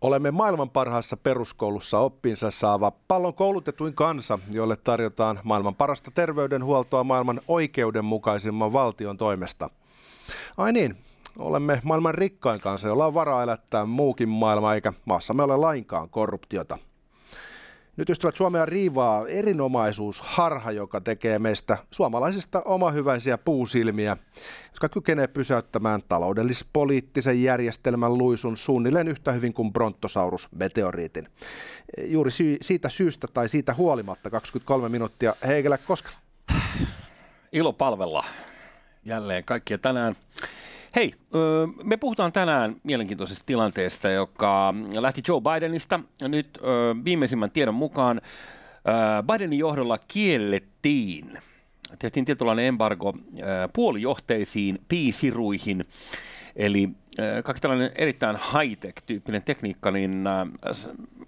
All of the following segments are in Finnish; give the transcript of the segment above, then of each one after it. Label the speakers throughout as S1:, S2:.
S1: Olemme maailman parhaassa peruskoulussa oppinsa saava pallon koulutetuin kansa, jolle tarjotaan maailman parasta terveydenhuoltoa maailman oikeudenmukaisimman valtion toimesta. Ai niin, olemme maailman rikkain kansa, jolla on varaa elättää muukin maailma, eikä maassamme ole lainkaan korruptiota. Nyt ystävät Suomea riivaa erinomaisuus harha, joka tekee meistä suomalaisista omahyväisiä puusilmiä, jotka kykenee pysäyttämään taloudellis-poliittisen järjestelmän luisun suunnilleen yhtä hyvin kuin Brontosaurus-meteoriitin. Juuri sy- siitä syystä tai siitä huolimatta 23 minuuttia Heikelä Koskela.
S2: Ilo palvella jälleen kaikkia tänään. Hei, me puhutaan tänään mielenkiintoisesta tilanteesta, joka lähti Joe Bidenista. Nyt viimeisimmän tiedon mukaan Bidenin johdolla kiellettiin, tehtiin tietynlainen embargo puolijohteisiin piisiruihin, eli kaikki tällainen erittäin high-tech-tyyppinen tekniikka, niin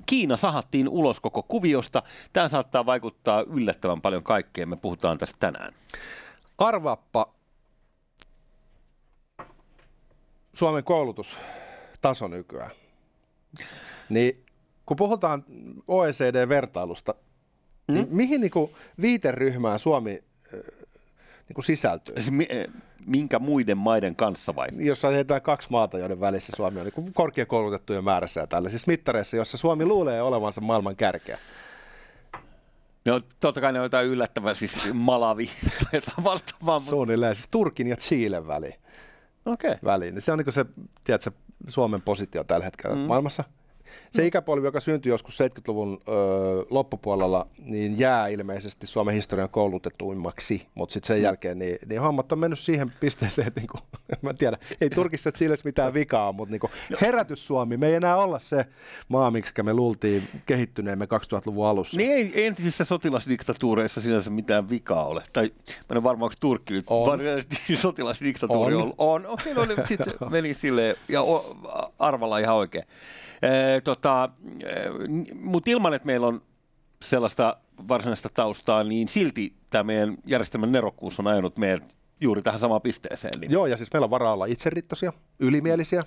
S2: Kiina sahattiin ulos koko kuviosta. Tämä saattaa vaikuttaa yllättävän paljon kaikkeen. Me puhutaan tästä tänään.
S1: Arvaappa, Suomen koulutustaso nykyään. Niin kun puhutaan OECD-vertailusta, mm. niin mihin niin kuin viiteryhmään Suomi niin kuin sisältyy?
S2: Minkä muiden maiden kanssa vai?
S1: Jos ajatellaan kaksi maata, joiden välissä Suomi on niin korkeakoulutettujen määrässä ja tällaisissa mittareissa, jossa Suomi luulee olevansa maailman kärkeä.
S2: No totta kai ne on jotain yllättävää, siis Malawi tai
S1: vastaamaan. Suunnilleen, siis Turkin ja Chilen väli
S2: okay.
S1: väliin. Niin se on niin se, tiedätkö, Suomen positio tällä hetkellä mm. maailmassa. Se ikäpolvi, joka syntyi joskus 70-luvun ö, loppupuolella, niin jää ilmeisesti Suomen historian koulutetuimmaksi, mutta sitten sen mm. jälkeen niin, niin hommat on mennyt siihen pisteeseen, että niin kuin, mä tiedä, ei Turkissa sille mitään vikaa, mutta niin kuin, no. herätys Suomi, me ei enää olla se maa, miksi me luultiin kehittyneemme 2000-luvun alussa.
S2: Niin ei entisissä sotilasdiktatuureissa sinänsä mitään vikaa ole, tai mä en varma, onko Turkki nyt varsinaisesti sotilasdiktatuuri on. On, okei, okay, no niin, sitten meni silleen, ja arvalla ihan oikein. Ee, tota, Mutta ilman, että meillä on sellaista varsinaista taustaa, niin silti tämä meidän järjestelmän nerokkuus on ajanut meidät juuri tähän samaan pisteeseen. Niin.
S1: Joo, ja siis meillä on varaa olla itserittoisia, ylimielisiä,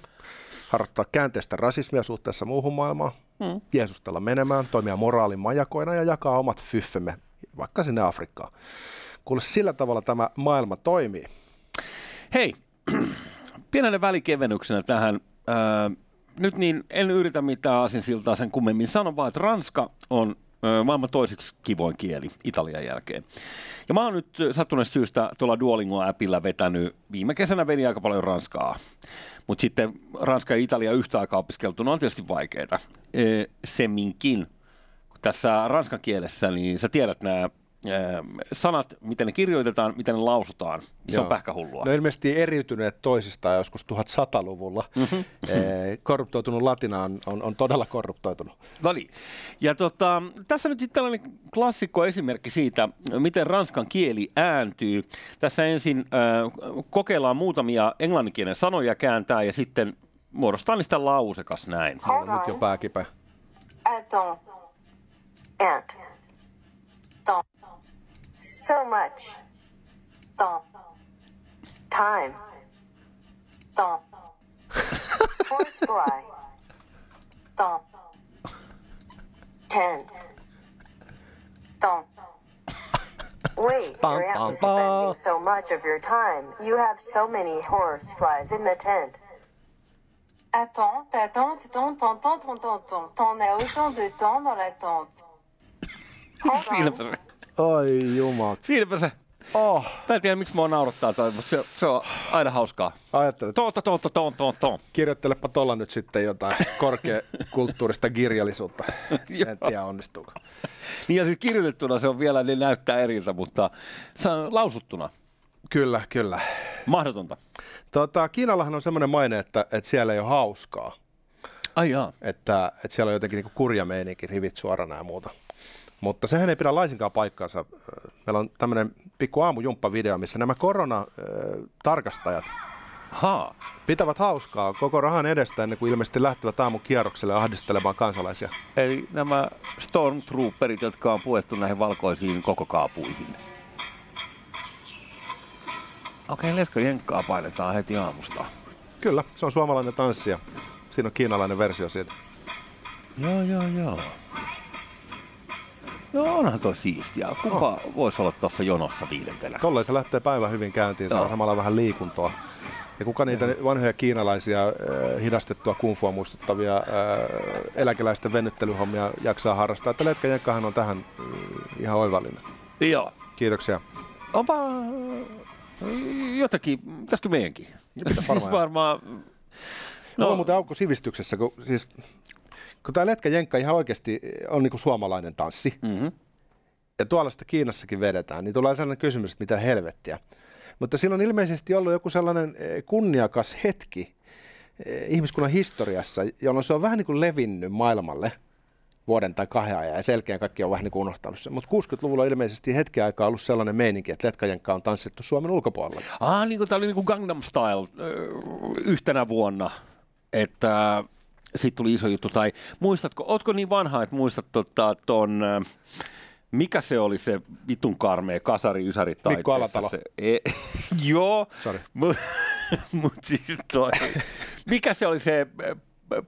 S1: harjoittaa käänteistä rasismia suhteessa muuhun maailmaan, hmm. jeesustella menemään, toimia moraalin majakoina ja jakaa omat fyffemme vaikka sinne Afrikkaan. Kuule, sillä tavalla tämä maailma toimii.
S2: Hei, pienenä välikevennyksenä tähän. Äh, nyt niin en yritä mitään asinsiltaa sen kummemmin. Sanon vaan, että Ranska on maailman toiseksi kivoin kieli Italian jälkeen. Ja mä oon nyt sattuneesta syystä tuolla Duolingo-appilla vetänyt, viime kesänä vedin aika paljon ranskaa. Mutta sitten Ranska ja Italia yhtä aikaa opiskeltuna on tietysti vaikeaa. Semminkin, kun tässä ranskan kielessä, niin sä tiedät nämä sanat, miten ne kirjoitetaan, miten ne lausutaan, se Joo. on pähkähullua.
S1: Ne on ilmeisesti eriytyneet toisistaan joskus 1100-luvulla. Mm-hmm. korruptoitunut latina on, on, on todella korruptoitunut.
S2: No niin. Ja tota, tässä nyt sitten tällainen klassikko esimerkki siitä, miten ranskan kieli ääntyy. Tässä ensin äh, kokeillaan muutamia englanninkielen sanoja kääntää ja sitten muodostaa niistä lausekas näin.
S1: Nyt jo pääkipä.
S3: Attends. So much. Temps. Time. Temps. Horsefly. Temps. Ten. Temps. Wait, your aunt is spending so much of your time. You have so many horseflies in the tent. Attends, t'attends, t'attends, t'entends, t'entends, t'entends. T'en as autant de temps dans la tente.
S1: Ai jumala.
S2: Siinäpä se. Oh. Mä en tiedä, miksi mua naurattaa toi, mutta se, se on aina hauskaa.
S1: Ajattelet.
S2: Totta, totta, totta, totta, totta.
S1: Kirjoittelepa tuolla nyt sitten jotain korkeakulttuurista kirjallisuutta. en tiedä, onnistuuko.
S2: niin ja siis kirjoitettuna se on vielä, niin näyttää eriltä, mutta lausuttuna.
S1: Kyllä, kyllä.
S2: Mahdotonta.
S1: Tota, Kiinallahan on semmoinen maine, että, että siellä ei ole hauskaa.
S2: Ai jaa.
S1: Että, että siellä on jotenkin niin kurja meininki, rivit suorana ja muuta. Mutta sehän ei pidä laisinkaan paikkaansa. Meillä on tämmöinen pikku aamujumppa-video, missä nämä koronatarkastajat
S2: ha.
S1: pitävät hauskaa koko rahan edestä ennen kuin ilmeisesti lähtevät aamukierrokselle ahdistelemaan kansalaisia.
S2: Eli nämä stormtrooperit, jotka on puettu näihin valkoisiin koko kaapuihin. Okei, Lesko Jenkkaa painetaan heti aamusta.
S1: Kyllä, se on suomalainen tanssi ja siinä on kiinalainen versio siitä.
S2: Joo, joo, joo. No onhan toi siistiä. Kumpa oh. voisi olla tuossa jonossa viidentenä?
S1: Tolleen se lähtee päivän hyvin käyntiin, saa samalla vähän liikuntoa. Ja kuka niitä vanhoja kiinalaisia äh, hidastettua kungfua muistuttavia äh, eläkeläisten venyttelyhommia jaksaa harrastaa, että Letkäjenkkahan on tähän äh, ihan oivallinen.
S2: Joo.
S1: Kiitoksia.
S2: Onpa jotakin, pitäisikö meidänkin?
S1: Pitäisi varmaan.
S2: siis varmaan...
S1: No, no muuten aukko sivistyksessä, kun, siis, kun tämä Letkäjenkka ihan oikeasti on niin kuin suomalainen tanssi, mm-hmm. ja tuolla sitä Kiinassakin vedetään, niin tulee sellainen kysymys, että mitä helvettiä. Mutta siinä on ilmeisesti ollut joku sellainen eh, kunniakas hetki eh, ihmiskunnan historiassa, jolloin se on vähän niin kuin levinnyt maailmalle vuoden tai kahden ajan, ja selkeä kaikki on vähän niin kuin unohtanut sen. Mutta 60-luvulla on ilmeisesti hetken aikaa ollut sellainen meininki, että Letkajenkka on tanssittu Suomen ulkopuolella.
S2: Ah, niin kuin tämä oli niin kuin Gangnam Style yhtenä vuonna, että sitten tuli iso juttu. Tai muistatko, ootko niin vanha, että muistat tota, ton... Mikä se oli se vitun karmea kasari ysäri
S1: Mikko Alatalo.
S2: Se, e, joo,
S1: Sorry.
S2: mutta mut siis toi, mikä se oli se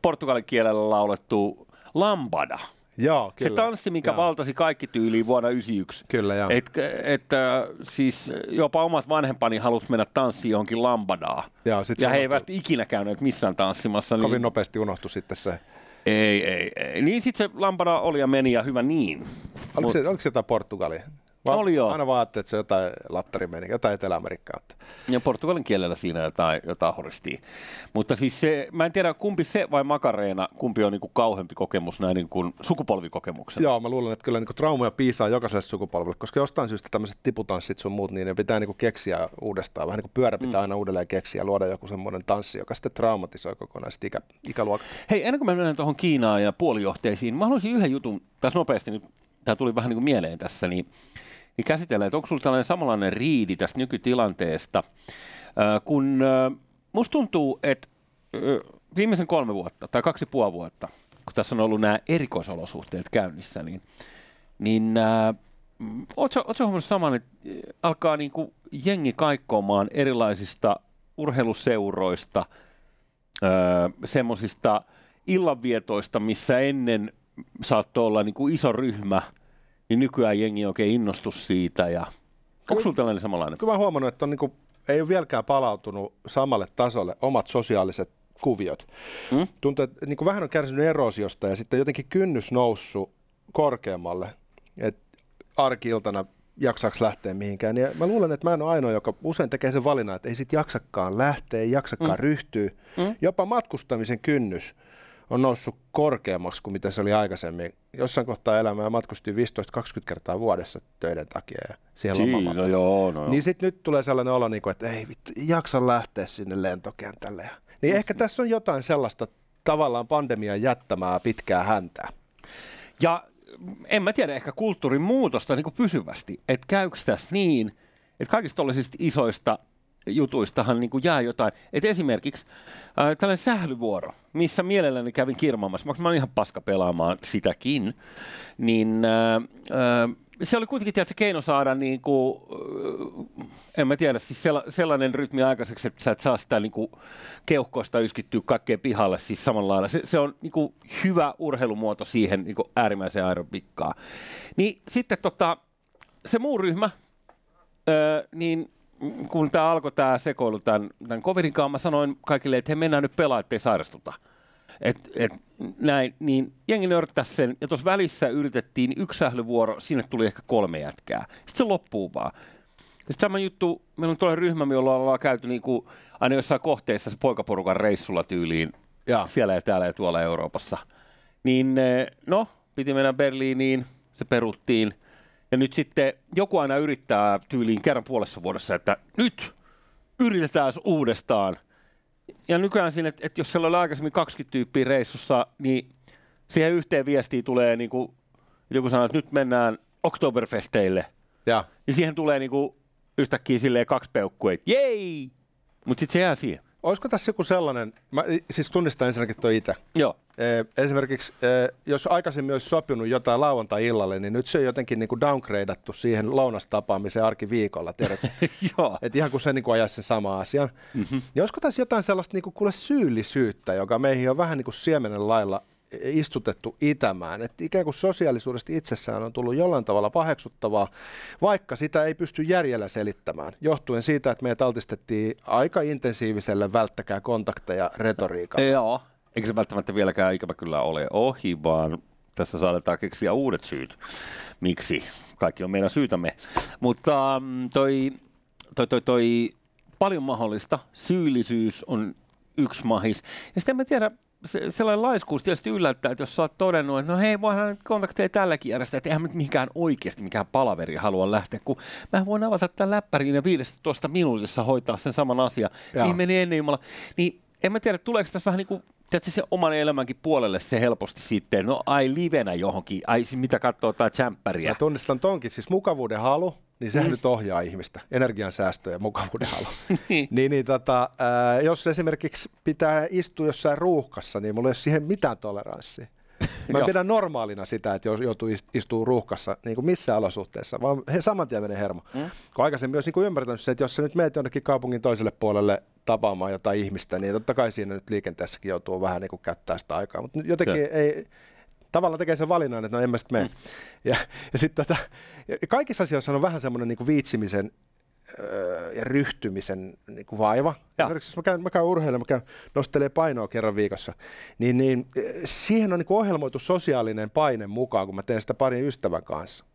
S2: portugalin kielellä laulettu lambada?
S1: Joo, kyllä.
S2: Se tanssi, mikä
S1: joo.
S2: valtasi kaikki tyyliin vuonna 1991.
S1: Kyllä, joo.
S2: Et, että siis jopa omat vanhempani halusivat mennä tanssiin johonkin lambadaa.
S1: Joo, sit
S2: ja he eivät ikinä käyneet missään tanssimassa.
S1: Kovin
S2: Niin,
S1: nopeasti unohtui sitten se.
S2: ei, ei, ei. Niin sitten se lambada oli ja meni ja hyvä niin.
S1: Oliko, se, oliko se jotain Portugalia? Va-
S2: Oli joo.
S1: Aina vaan että se on jotain lattarimeni, jotain Etelä-Amerikkaa.
S2: Ja portugalin kielellä siinä jotain, jotain horistiin. Mutta siis se, mä en tiedä kumpi se vai Makareena, kumpi on niin kuin kauheampi kokemus näin niin kuin sukupolvikokemuksena.
S1: Joo, mä luulen, että kyllä niin traumoja piisaa jokaiselle sukupolvelle, koska jostain syystä tämmöiset tiputanssit sun muut, niin ne pitää niin keksiä uudestaan. Vähän niin kuin pyörä pitää mm. aina uudelleen keksiä ja luoda joku semmoinen tanssi, joka sitten traumatisoi kokonaiset ikä, ikäluokat.
S2: Hei, ennen kuin me mennään tuohon Kiinaan ja puolijohteisiin, mä haluaisin yhden jutun tässä nopeasti, nyt tämä tuli vähän niin kuin mieleen tässä, niin, niin käsitellään, että onko sulla tällainen samanlainen riidi tästä nykytilanteesta, kun musta tuntuu, että viimeisen kolme vuotta tai kaksi puoli vuotta, kun tässä on ollut nämä erikoisolosuhteet käynnissä, niin, niin ootko huomannut saman, että alkaa niin kuin jengi kaikkoamaan erilaisista urheiluseuroista, semmoisista illanvietoista, missä ennen saattoi olla niin kuin iso ryhmä, niin nykyään jengi ei oikein innostu siitä. Ja... Onko sulla tällainen samanlainen?
S1: Kyllä mä huomannut, että on niin kuin, ei ole vieläkään palautunut samalle tasolle omat sosiaaliset kuviot.
S2: Mm?
S1: Tuntuu, että niin kuin vähän on kärsinyt erosiosta ja sitten jotenkin kynnys noussut korkeammalle, että arki-iltana jaksaako lähteä mihinkään. Ja mä luulen, että mä en ole ainoa, joka usein tekee sen valinnan, että ei sit jaksakaan lähteä, ei jaksakaan mm. ryhtyä. Mm. Jopa matkustamisen kynnys on noussut korkeammaksi kuin mitä se oli aikaisemmin. Jossain kohtaa elämää matkustin 15-20 kertaa vuodessa töiden takia ja siihen
S2: Siinä,
S1: lomamatkalla.
S2: joo, no joo.
S1: Niin sitten nyt tulee sellainen olo, niin kuin, että ei vittu, jaksa lähteä sinne lentokentälle. Niin ehkä tässä on jotain sellaista tavallaan pandemian jättämää pitkää häntää.
S2: Ja en mä tiedä, ehkä kulttuurin muutosta niin kuin pysyvästi. Että käykö tässä niin, että kaikista tuollaisista isoista jutuistahan niin kuin jää jotain. Että esimerkiksi äh, tällainen sählyvuoro, missä mielelläni kävin kirmaamassa, vaikka mä olen ihan paska pelaamaan sitäkin, niin äh, äh, se oli kuitenkin tietysti keino saada, niin kuin, äh, en mä tiedä, siis sella, sellainen rytmi aikaiseksi, että sä et saa sitä niin kuin keuhkoista yskittyä kaikkeen pihalle siis samalla lailla. Se, se on niin kuin hyvä urheilumuoto siihen niin kuin äärimmäiseen aerobikkaan. Niin sitten tota, se muu ryhmä, öö, niin kun tämä alkoi tämä sekoilu tämän, tämän covidin kanssa, mä sanoin kaikille, että he mennään nyt pelaa, ettei sairastuta. Et, et, näin, niin jengi nörttäisi sen, ja tuossa välissä yritettiin yksi sählyvuoro, sinne tuli ehkä kolme jätkää. Sitten se loppuu vaan. Sitten sama juttu, meillä on tuolla ryhmä, jolla ollaan käyty niinku, aina jossain kohteessa se poikaporukan reissulla tyyliin,
S1: Ja.
S2: siellä ja täällä ja tuolla Euroopassa. Niin eh, no, piti mennä Berliiniin, se peruttiin. Ja nyt sitten joku aina yrittää tyyliin kerran puolessa vuodessa, että nyt yritetään uudestaan. Ja nykyään siinä, että, että jos siellä oli aikaisemmin 20 tyyppiä reissussa, niin siihen yhteen viestiin tulee niin kuin, joku sanoo, että nyt mennään Oktoberfesteille.
S1: Ja
S2: Ja siihen tulee niin kuin yhtäkkiä silleen kaksi peukkua, että jei! Mutta sitten se jää siihen.
S1: Olisiko tässä joku sellainen, mä siis tunnistan ensinnäkin tuo itse.
S2: Joo.
S1: Eh, Esimerkiksi eh, jos aikaisemmin olisi sopinut jotain lauantai-illalle, niin nyt se on jotenkin niin kuin downgradeattu siihen lounastapaamiseen arkiviikolla, tiedätkö?
S2: Joo.
S1: Et ihan kuin se niin kuin ajaisi sen sama asian. Mm-hmm. Niin olisiko tässä jotain sellaista niin kuin, kuule syyllisyyttä, joka meihin on vähän niin kuin siemenen lailla istutettu itämään. Että ikään kuin sosiaalisuudesta itsessään on tullut jollain tavalla paheksuttavaa, vaikka sitä ei pysty järjellä selittämään, johtuen siitä, että meidät altistettiin aika intensiiviselle välttäkää kontakteja retoriikalle.
S2: Joo, eikä se välttämättä vieläkään ikävä kyllä ole ohi, vaan tässä saadaan keksiä uudet syyt, miksi kaikki on meidän syytämme. Mutta mm, toi, toi, toi, toi paljon mahdollista, syyllisyys on yksi mahis. Ja sitten en tiedä, se, sellainen laiskuus tietysti yllättää, että jos sä oot todennut, että no hei, voihan kontakteja tälläkin järjestää, että eihän nyt mikään oikeasti mikään palaveri halua lähteä, kun mä voin avata tämän läppärin ja 15 minuutissa hoitaa sen saman asian. Niin meni ennen Jumala. Niin en mä tiedä, tuleeko tässä vähän niin kuin tiedätkö, se oman elämänkin puolelle se helposti sitten, no ai livenä johonkin, ai mitä katsoo jotain tsemppäriä.
S1: Mä tunnistan tonkin, siis mukavuuden halu, niin sehän mm. nyt ohjaa ihmistä, energiansäästö ja mukavuuden halu. niin. niin, niin tota, ää, jos esimerkiksi pitää istua jossain ruuhkassa, niin mulla ei ole siihen mitään toleranssia. Mä pidän normaalina sitä, että joutuu istuu ruuhkassa niin kuin missään olosuhteessa, vaan he saman tien menee hermo. Mm. Kun aikaisemmin olisi niin ymmärtänyt se, että jos sä nyt meet jonnekin kaupungin toiselle puolelle tapaamaan jotain ihmistä, niin totta kai siinä nyt liikenteessäkin joutuu vähän niin kuin käyttää sitä aikaa. Mutta jotenkin Kyllä. ei, tavallaan tekee sen valinnan, että no en mä sitten mene. Mm. Ja, ja sitten tota, kaikissa asioissa on vähän semmoinen niin viitsimisen ja ryhtymisen niin kuin vaiva. Ja. Esimerkiksi jos mä käyn, mä käyn urheilemaan, mä käyn nostelee painoa kerran viikossa, niin, niin siihen on niin kuin ohjelmoitu sosiaalinen paine mukaan, kun mä teen sitä parin ystävän kanssa.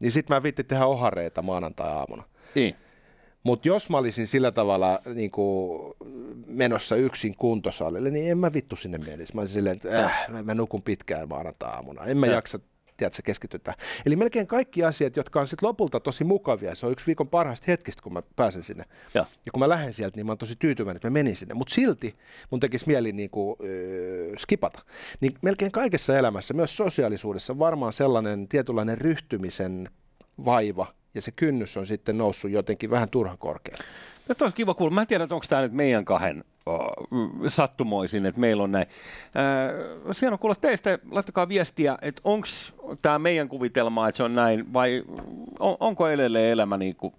S1: Niin sitten mä viittin tehdä ohareita maanantai-aamuna.
S2: Niin.
S1: Mutta jos mä olisin sillä tavalla niin kuin, menossa yksin kuntosalille, niin en mä vittu sinne menisi. Mä olisin silleen, että äh, mä, mä nukun pitkään maanantai-aamuna. En mä ja. jaksa tiedätkö, keskitytään. Eli melkein kaikki asiat, jotka on sitten lopulta tosi mukavia, se on yksi viikon parhaista hetkistä, kun mä pääsen sinne. Ja, ja kun mä lähden sieltä, niin mä oon tosi tyytyväinen, että mä menin sinne. Mutta silti mun tekisi mieli niin kuin, äh, skipata. Niin melkein kaikessa elämässä, myös sosiaalisuudessa, varmaan sellainen tietynlainen ryhtymisen vaiva, ja se kynnys on sitten noussut jotenkin vähän turhan korkealle.
S2: Nyt olisi kiva kuulla. Mä en tiedä, onko tämä nyt meidän kahden sattumoisin, että meillä on näin. Äh, hienoa kuulla teistä, laittakaa viestiä, että onko tämä meidän kuvitelma, että se on näin, vai on, onko edelleen elämä niin kuin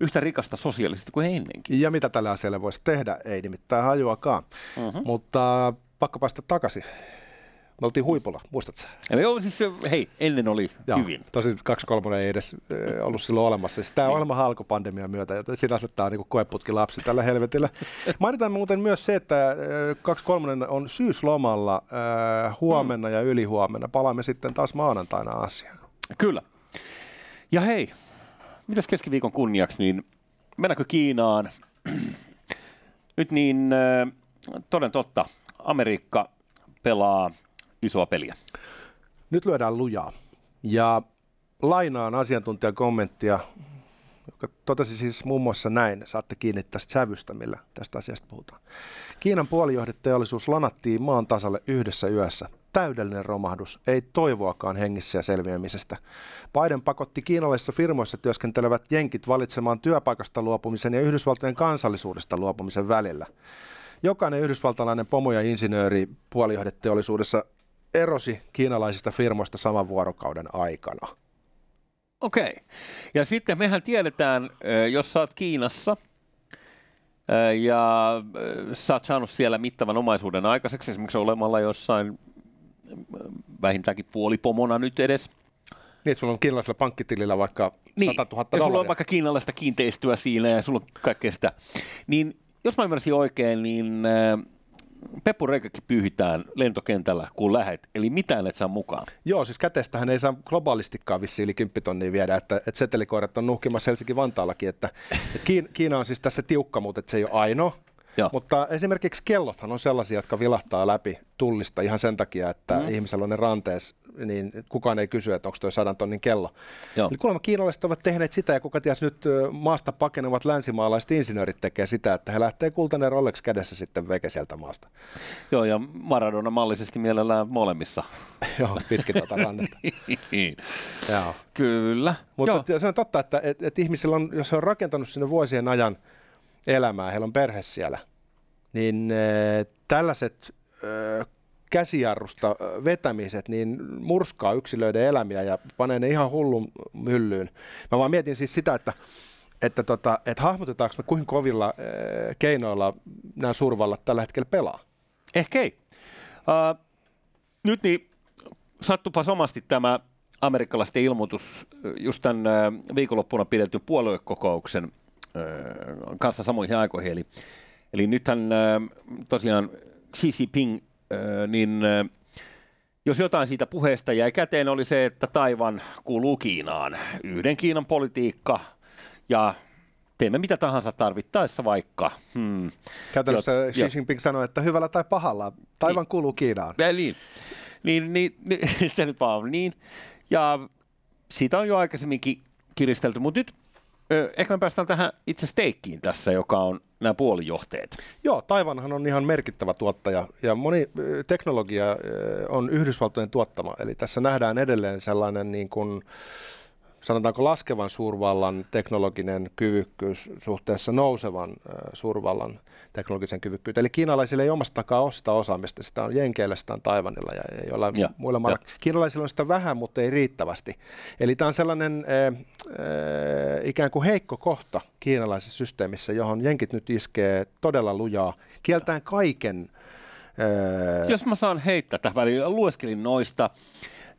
S2: yhtä rikasta sosiaalisesti kuin ennenkin?
S1: Ja mitä tällä asialla voisi tehdä, ei nimittäin hajuakaan. Uh-huh. Mutta pakko päästä takaisin me oltiin huipulla, muistatko
S2: Ja joo, siis hei, ennen oli Joo, hyvin.
S1: Tosi kaksi kolmonen ei edes äh, ollut silloin olemassa. Siis tämä niin. ohjelma halkoi pandemian myötä, joten siinä asettaa niin koeputki lapsi tällä helvetillä. Mainitaan muuten myös se, että äh, kaksi kolmonen on syyslomalla äh, huomenna mm. ja ylihuomenna. Palaamme sitten taas maanantaina asiaan.
S2: Kyllä. Ja hei, mitäs keskiviikon kunniaksi, niin mennäänkö Kiinaan? Nyt niin äh, toden totta, Amerikka pelaa isoa peliä.
S1: Nyt lyödään lujaa. Ja lainaan asiantuntijan kommenttia, joka totesi siis muun muassa näin, saatte kiinni tästä sävystä, millä tästä asiasta puhutaan. Kiinan puolijohdeteollisuus lanattiin maan tasalle yhdessä yössä. Täydellinen romahdus, ei toivoakaan hengissä ja selviämisestä. Biden pakotti kiinalaisissa firmoissa työskentelevät jenkit valitsemaan työpaikasta luopumisen ja Yhdysvaltojen kansallisuudesta luopumisen välillä. Jokainen yhdysvaltalainen pomo ja insinööri puolijohdeteollisuudessa erosi kiinalaisista firmoista saman vuorokauden aikana.
S2: Okei. Ja sitten mehän tiedetään, jos sä oot Kiinassa ja sä oot saanut siellä mittavan omaisuuden aikaiseksi, esimerkiksi olemalla jossain vähintäänkin puolipomona nyt edes.
S1: Niin, että sulla on kiinalaisella pankkitilillä vaikka
S2: niin,
S1: 100 000
S2: ja sulla on vaikka kiinalaista kiinteistöä siinä ja sulla on kaikkea sitä. Niin jos mä ymmärsin oikein, niin Peppureikäkin pyyhitään lentokentällä, kun lähet, eli mitään et saa mukaan.
S1: Joo, siis kätestähän ei saa globaalistikaan vissi yli 10 tonnia viedä, että, että setelikoirat on nuhkimassa Helsinki-Vantaallakin, että, että Kiina on siis tässä tiukka, mutta että se ei ole ainoa. Joo. Mutta esimerkiksi kellothan on sellaisia, jotka vilahtaa läpi tullista ihan sen takia, että mm. ihmisellä on ne ranteessa niin kukaan ei kysy, että onko tuo sadan tonnin kello. Joo. Eli kuulemma kiinalaiset ovat tehneet sitä, ja kuka ties nyt maasta pakenevat länsimaalaiset insinöörit tekee sitä, että he lähtee kultainen Rolex kädessä sitten veke sieltä maasta.
S2: Joo, ja Maradona mallisesti mielellään molemmissa.
S1: Joo, pitkin tuota rannetta.
S2: Joo. Kyllä.
S1: Mutta Joo. se on totta, että et, et ihmisillä on, jos he on rakentanut sinne vuosien ajan elämää, heillä on perhe siellä, niin e, tällaiset e, käsijarrusta vetämiset, niin murskaa yksilöiden elämiä ja panee ne ihan hullun myllyyn. Mä vaan mietin siis sitä, että että, tota, että hahmotetaanko me kuinka kovilla keinoilla nämä suurvallat tällä hetkellä pelaa?
S2: Ehkä ei. Uh, nyt niin sattupa somasti tämä amerikkalaisten ilmoitus just tämän viikonloppuna pidetyn puoluekokouksen kanssa samoihin aikoihin. Eli, eli nythän tosiaan Xi Jinping, niin jos jotain siitä puheesta jäi käteen, oli se, että Taivan kuuluu Kiinaan. Yhden Kiinan politiikka ja teemme mitä tahansa tarvittaessa vaikka. Hmm.
S1: Käytännössä jo, Xi Jinping sanoi, että hyvällä tai pahalla, Taivan niin. kuuluu Kiinaan.
S2: Ja niin, niin, niin, niin se nyt vaan on niin. Ja siitä on jo aikaisemminkin kiristelty, mutta nyt ehkä me päästään tähän itse steikkiin tässä, joka on nämä puolijohteet.
S1: Joo, Taivanhan on ihan merkittävä tuottaja ja moni teknologia on Yhdysvaltojen tuottama. Eli tässä nähdään edelleen sellainen niin kuin, sanotaanko laskevan suurvallan teknologinen kyvykkyys suhteessa nousevan suurvallan teknologisen kyvykkyyteen. Eli kiinalaisille ei omasta takaa ole sitä osaamista, sitä on Jenkeillä, sitä on Taivanilla ja ole ja, muilla mailla. Kiinalaisilla on sitä vähän, mutta ei riittävästi. Eli tämä on sellainen äh, äh, ikään kuin heikko kohta kiinalaisessa systeemissä, johon Jenkit nyt iskee todella lujaa, kieltään kaiken.
S2: Jos mä saan heittää tähän väliin, lueskelin noista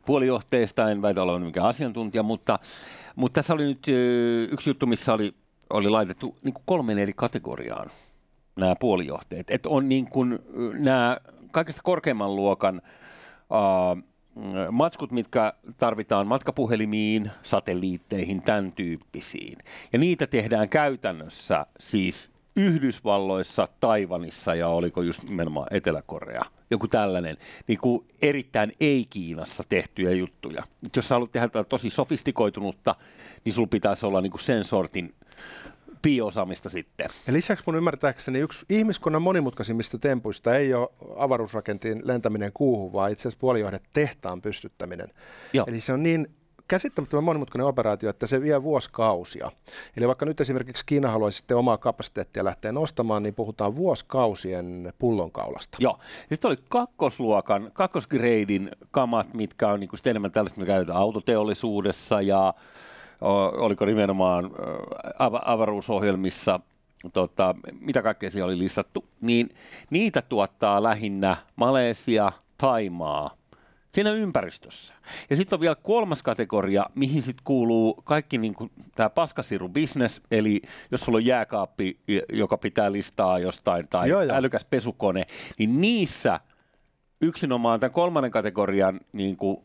S2: puolijohteista, en väitä olevan mikään asiantuntija, mutta, mutta tässä oli nyt yksi juttu, missä oli, oli laitettu niin kuin kolmen eri kategoriaan nämä puolijohteet. Että on niin kuin nämä kaikista korkeimman luokan uh, matskut, mitkä tarvitaan matkapuhelimiin, satelliitteihin, tämän tyyppisiin. Ja niitä tehdään käytännössä siis Yhdysvalloissa, Taivanissa ja oliko just nimenomaan Etelä-Korea, joku tällainen, niin kuin erittäin ei-Kiinassa tehtyjä juttuja. Jos sä haluat tehdä tosi sofistikoitunutta, niin sulla pitäisi olla niin kuin sen sortin piiosaamista sitten.
S1: Ja lisäksi mun ymmärtääkseni yksi ihmiskunnan monimutkaisimmista tempuista ei ole avaruusrakentiin lentäminen kuuhun, vaan itse asiassa puolijohdet tehtaan pystyttäminen. Joo. Eli se on niin käsittämättömän monimutkainen operaatio, että se vie vuosikausia. Eli vaikka nyt esimerkiksi Kiina haluaisi sitten omaa kapasiteettia lähteä nostamaan, niin puhutaan vuosikausien pullonkaulasta.
S2: Joo. Sitten oli kakkosluokan, kakkosgreidin kamat, mitkä on niin kuin enemmän tällaista, mitä käytetään autoteollisuudessa ja oliko nimenomaan av- avaruusohjelmissa, tota, mitä kaikkea siellä oli listattu, niin niitä tuottaa lähinnä Malesia, Taimaa, siinä ympäristössä. Ja sitten on vielä kolmas kategoria, mihin sitten kuuluu kaikki niin tämä paskasiru business, eli jos sulla on jääkaappi, joka pitää listaa jostain, tai joo, joo. älykäs pesukone, niin niissä yksinomaan tämän kolmannen kategorian niin kuin,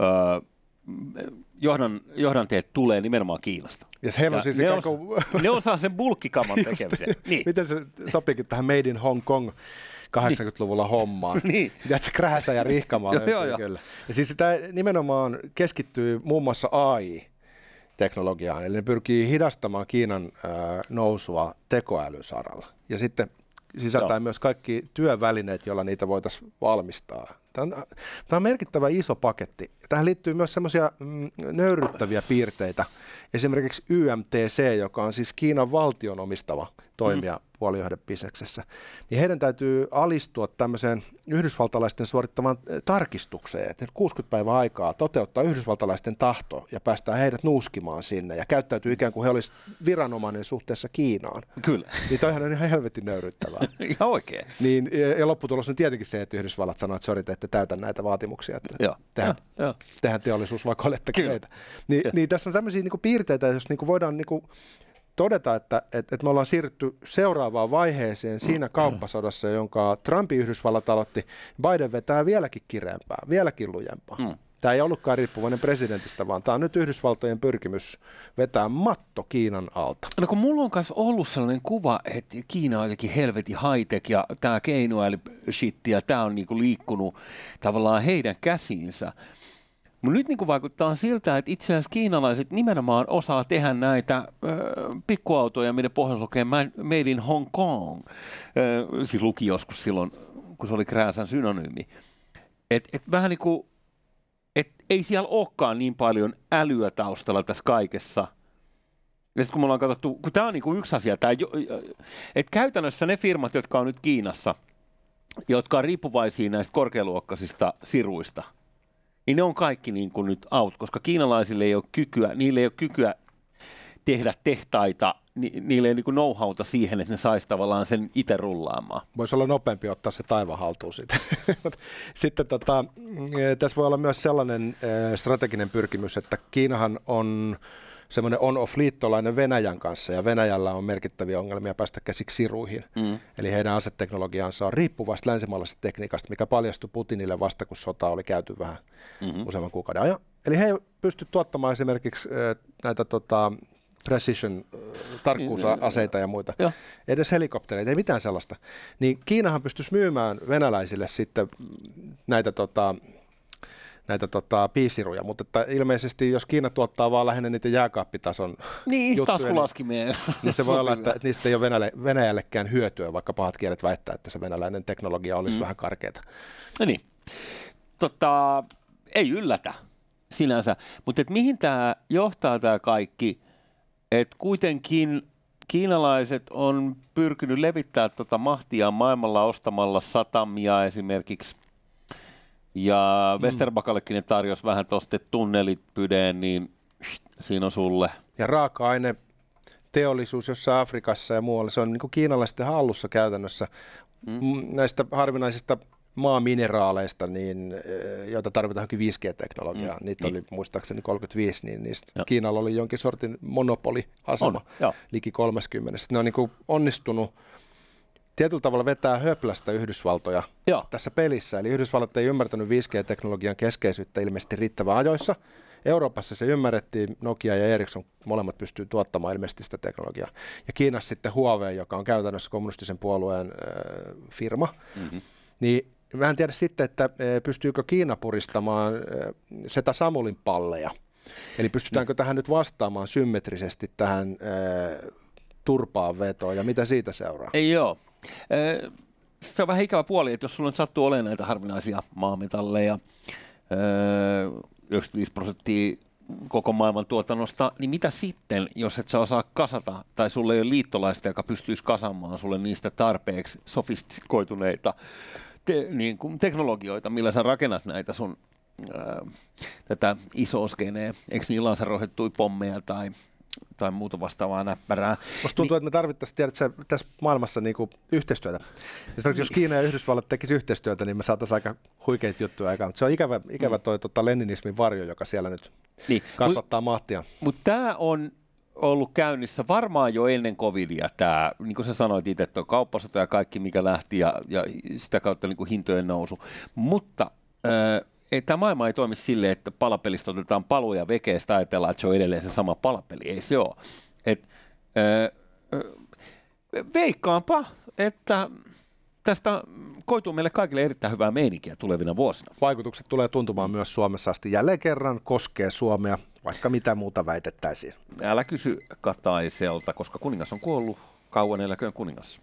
S2: öö, johdan, johdanteet tulee nimenomaan Kiinasta.
S1: Ja heillä on siis
S2: ne, osa, kuin... ne osaa sen bulkkikaman tekemisen.
S1: niin. Miten se sopiikin tähän Made in Hong Kong 80-luvulla niin. hommaan. niin. se krähäsä ja rihkamaa löytyy kyllä. Ja siis sitä nimenomaan keskittyy muun muassa AI, teknologiaan, eli ne pyrkii hidastamaan Kiinan äh, nousua tekoälysaralla. Ja sitten sisältää Joo. myös kaikki työvälineet, joilla niitä voitaisiin valmistaa. Tämä on, tämä on merkittävä iso paketti. Tähän liittyy myös semmoisia mm, nöyryttäviä piirteitä. Esimerkiksi YMTC, joka on siis Kiinan valtion omistava toimija mm. puolijohdebisneksessä, niin heidän täytyy alistua tämmöiseen yhdysvaltalaisten suorittamaan eh, tarkistukseen, että 60 päivää aikaa toteuttaa yhdysvaltalaisten tahto ja päästää heidät nuuskimaan sinne ja käyttäytyy ikään kuin he olisivat viranomainen suhteessa Kiinaan.
S2: Kyllä.
S1: Niin toihan on ihan helvetin nöyryttävää.
S2: ihan oikein.
S1: Niin, ja lopputulos on tietenkin se, että Yhdysvallat sanoo, että sori, te ette täytä näitä vaatimuksia, että Joo. Tehdään, ja, tehdään teollisuus vaikka olette. Niin, niin tässä on tämmöisiä niin piirteitä, jos niin kuin voidaan niin kuin todeta, että, että, että me ollaan siirrytty seuraavaan vaiheeseen siinä kauppasodassa, jonka Trumpin Yhdysvallat aloitti. Biden vetää vieläkin kireämpää, vieläkin lujempaa. Mm. Tämä ei ollutkaan riippuvainen presidentistä, vaan tämä on nyt Yhdysvaltojen pyrkimys vetää matto Kiinan alta.
S2: No kun mulla on myös ollut sellainen kuva, että Kiina on jotenkin helvetin high-tech ja tämä keinoäly shit ja tämä on niinku liikkunut tavallaan heidän käsiinsä. Mutta nyt niin vaikuttaa siltä, että itse asiassa kiinalaiset nimenomaan osaa tehdä näitä äh, pikkuautoja, miten pohjassa lukee Made in Hong Kong. Äh, siis luki joskus silloin, kun se oli Krääsän synonyymi. Et, et vähän niin kuin, et ei siellä olekaan niin paljon älyä taustalla tässä kaikessa. Ja sitten kun me ollaan katsottu, kun tämä on niin kuin yksi asia, että käytännössä ne firmat, jotka on nyt Kiinassa, jotka on riippuvaisia näistä korkealuokkaisista siruista – niin ne on kaikki niin kuin nyt out, koska kiinalaisille ei ole kykyä, niille ei ole kykyä tehdä tehtaita ni, niille ei niin know-howta siihen, että ne saisi tavallaan sen itse rullaamaan.
S1: Voisi olla nopeampi ottaa se taivaan haltuun sitten. sitten tota, tässä voi olla myös sellainen strateginen pyrkimys, että Kiinahan on semmoinen on-off-liittolainen Venäjän kanssa, ja Venäjällä on merkittäviä ongelmia päästä käsiksi siruihin. Mm. Eli heidän aseteknologiansa on riippuvasta länsimaalaisesta tekniikasta, mikä paljastui Putinille vasta, kun sota oli käyty vähän mm-hmm. useamman kuukauden ajan. Eli he pystyvät tuottamaan esimerkiksi näitä tota, precision tarkkuusaseita ja muita. Ja. Edes helikoptereita, ei mitään sellaista. Niin Kiinahan pystyisi myymään venäläisille sitten näitä tota, näitä tota, piisiruja, mutta että ilmeisesti jos Kiina tuottaa vaan lähinnä niitä jääkaappitason
S2: niin, juttuja, taskulaskimia.
S1: Niin, niin se voi olla, että, niistä ei ole Venäjälle, Venäjällekään hyötyä, vaikka pahat kielet väittää, että se venäläinen teknologia olisi mm. vähän karkeata.
S2: No niin. Tota, ei yllätä sinänsä, mutta et mihin tämä johtaa tämä kaikki, että kuitenkin kiinalaiset on pyrkinyt levittää tota mahtia maailmalla ostamalla satamia esimerkiksi ja mm. Westerbakallekin ne tarjosi vähän tuosta tunnelit pydeen, niin siinä on sulle.
S1: Ja raaka-aine teollisuus jossa Afrikassa ja muualla, se on niin kiinalaisten hallussa käytännössä. Mm. Näistä harvinaisista maamineraaleista, niin, eh, joita tarvitaan 5G-teknologiaa, mm. niitä niin. oli muistaakseni 35, niin niistä Joo. Kiinalla oli jonkin sortin monopoliasema on, liki 30. Ne on niin onnistunut tietyllä tavalla vetää höplästä Yhdysvaltoja Joo. tässä pelissä. Eli Yhdysvallat ei ymmärtänyt 5G-teknologian keskeisyyttä ilmeisesti riittävän ajoissa. Euroopassa se ymmärrettiin, Nokia ja Ericsson molemmat pystyy tuottamaan ilmeisesti sitä teknologiaa. Ja Kiinassa sitten Huawei, joka on käytännössä kommunistisen puolueen äh, firma, mm-hmm. niin mä en tiedä sitten, että pystyykö Kiina puristamaan Seta Samulin palleja. Eli pystytäänkö mm. tähän nyt vastaamaan symmetrisesti tähän äh, turpaan vetoon ja mitä siitä seuraa?
S2: Ei joo se on vähän ikävä puoli, että jos sulla nyt sattuu olemaan näitä harvinaisia maametalleja, 95 prosenttia koko maailman tuotannosta, niin mitä sitten, jos et sä osaa kasata, tai sulle ei ole liittolaista, joka pystyisi kasamaan sulle niistä tarpeeksi sofistikoituneita te, niin kuin teknologioita, millä sä rakennat näitä sun ää, tätä iso skenee. Eikö niin laseroihettui pommeja tai tai muuta vastaavaa näppärää.
S1: Musta tuntuu, niin, että me tarvittaisiin tiedätkö, tässä maailmassa niinku yhteistyötä. Esimerkiksi niin. jos Kiina ja Yhdysvallat tekisi yhteistyötä, niin me saataisiin aika huikeita juttuja aikaan. Mutta se on ikävä, ikävä mm. toi tota, leninismin varjo, joka siellä nyt niin. kasvattaa Mut, mahtia.
S2: Mutta tämä on ollut käynnissä varmaan jo ennen covidia tämä, niin kuin sä sanoit itse, tuo kauppasota ja kaikki mikä lähti ja, ja sitä kautta niin kuin hintojen nousu. Mutta äh, ei, tämä maailma ei toimi silleen, että palapelistä otetaan paluja vekeestä ajatellaan, että se on edelleen se sama palapeli. Ei se ole. Et, ö, ö, veikkaanpa, että tästä koituu meille kaikille erittäin hyvää meininkiä tulevina vuosina.
S1: Vaikutukset tulee tuntumaan myös Suomessa asti. Jälleen kerran koskee Suomea, vaikka mitä muuta väitettäisiin.
S2: Älä kysy Kataiselta, koska kuningas on kuollut. Kauan eläköön kuningas.